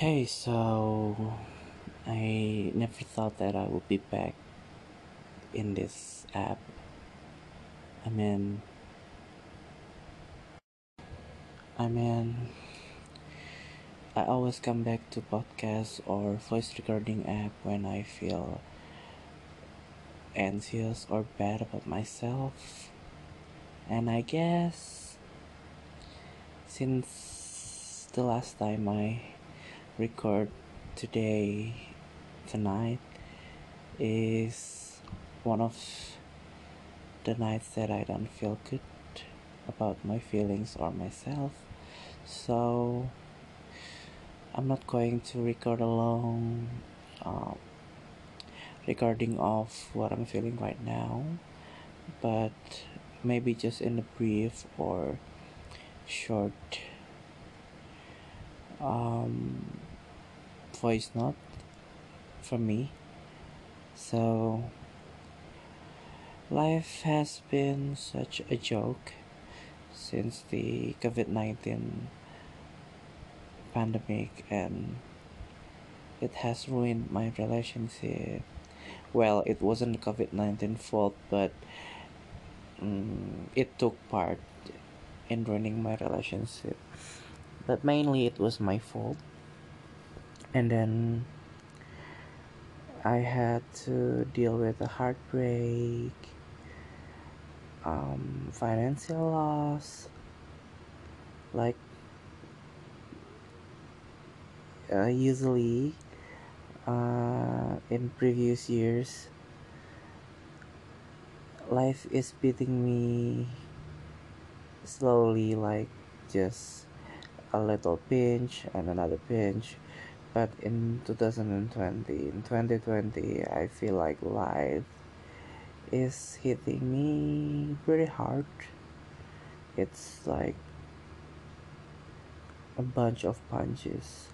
Hey, so I never thought that I would be back in this app. I mean, I mean, I always come back to podcasts or voice recording app when I feel anxious or bad about myself. And I guess since the last time I record today tonight is one of the nights that I don't feel good about my feelings or myself. So I'm not going to record alone um, recording of what I'm feeling right now, but maybe just in a brief or short um, voice note from me. So, life has been such a joke since the COVID 19 pandemic, and it has ruined my relationship. Well, it wasn't COVID 19 fault, but um, it took part in ruining my relationship. But mainly, it was my fault. And then I had to deal with a heartbreak, um, financial loss, like uh, usually uh, in previous years, life is beating me slowly, like just a little pinch and another pinch. But in 2020, in 2020, I feel like life is hitting me pretty hard. It's like a bunch of punches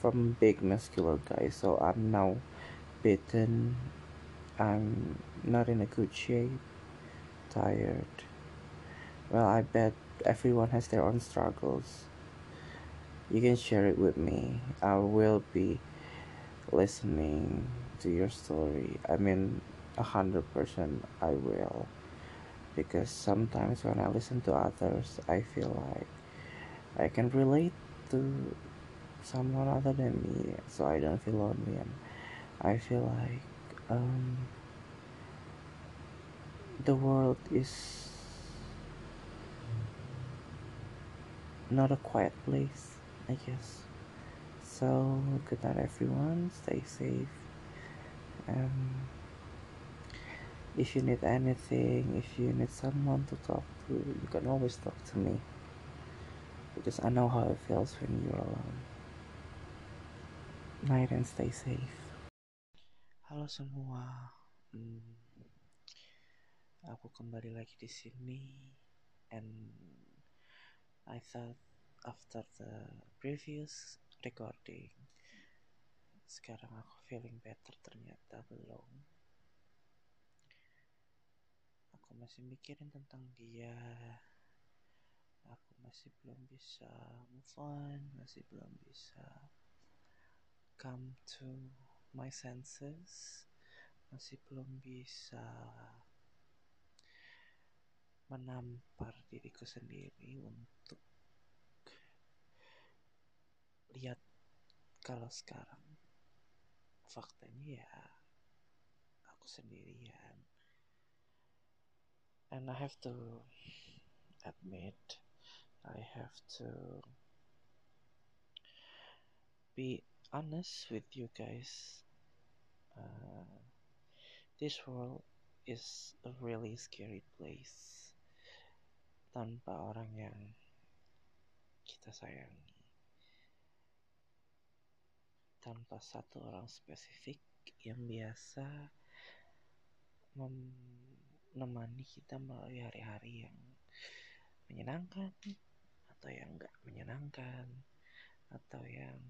from big muscular guy. So I'm now bitten. I'm not in a good shape, tired. Well, I bet everyone has their own struggles. You can share it with me. I will be listening to your story. I mean, a hundred percent I will. Because sometimes when I listen to others, I feel like I can relate to someone other than me, so I don't feel lonely, and I feel like um, the world is not a quiet place, I guess. So, good night, everyone. Stay safe. Um, if you need anything, if you need someone to talk to, you can always talk to me. Because I know how it feels when you're alone. Night and stay safe. Halo semua. Hmm, aku kembali lagi di sini and I thought after the previous recording. Sekarang aku feeling better ternyata belum. Aku masih mikirin tentang dia. Aku masih belum bisa move on masih belum bisa come to my senses masih belum bisa menampar diriku sendiri untuk lihat kalau sekarang. Faktanya ya aku sendirian. And I have to admit I have to be honest with you guys. Uh, this world is a really scary place. Tanpa orang yang kita sayangi tanpa satu orang spesifik yang biasa menemani kita melalui hari-hari yang menyenangkan atau yang enggak menyenangkan atau yang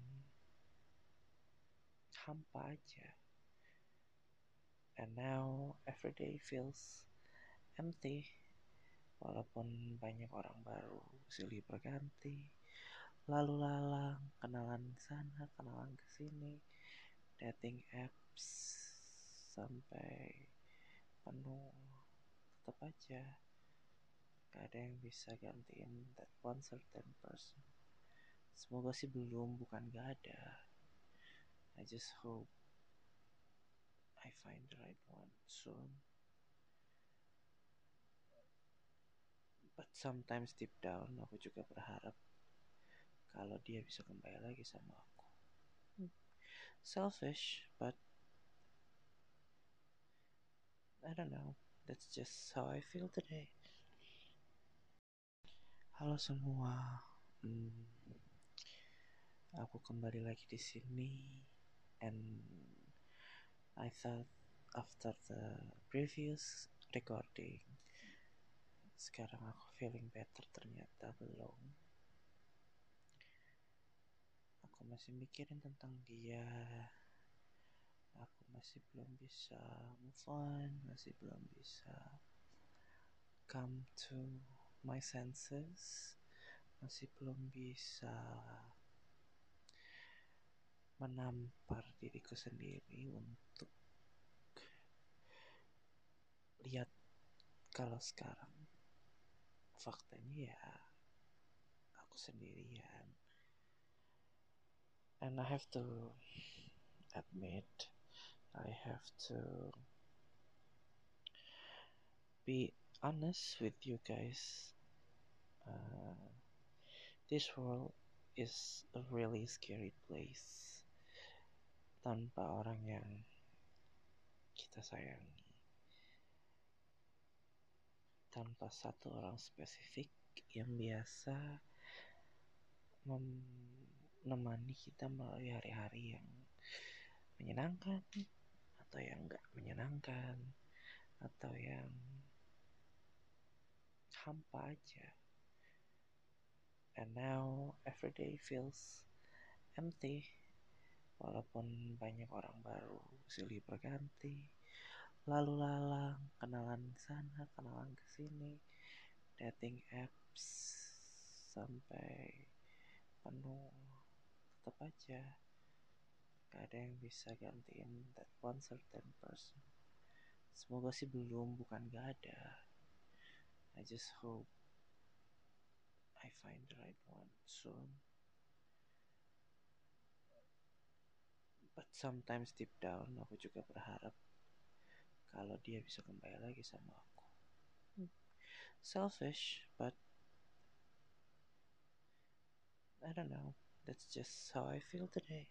hampa aja. And now every day feels empty walaupun banyak orang baru silih berganti lalu lalang kenalan sana kenalan ke sini dating apps sampai penuh tetap aja. Gak ada yang bisa gantiin that one certain person. Semoga sih belum bukan gak ada. I just hope I find the right one soon. But sometimes deep down aku juga berharap kalau dia bisa kembali lagi sama aku. Selfish but I don't know. That's just how I feel today. Halo semua. Hmm, aku kembali lagi di sini. And I thought after the previous recording sekarang aku feeling better ternyata belum aku masih mikirin tentang dia. Aku masih belum bisa move on masih belum bisa come to my senses masih belum bisa menampar diriku sendiri untuk lihat kalau sekarang faktanya ya aku sendirian and I have to admit I have to be honest with you guys. Uh, this world is a really scary place. Tanpa orang yang kita sayangi. Tanpa satu orang spesifik yang biasa menemani kita melalui hari-hari yang menyenangkan atau yang enggak menyenangkan atau yang hampa aja. And now every day feels empty walaupun banyak orang baru silih berganti. Lalu lalang kenalan sana kenalan ke sini dating apps sampai penuh tetap aja. Gak ada yang bisa gantiin that one certain person. Semoga sih belum bukan gak ada. I just hope I find the right one soon. But sometimes deep down aku juga berharap kalau dia bisa kembali lagi sama aku. Selfish, but I don't know. That's just how I feel today.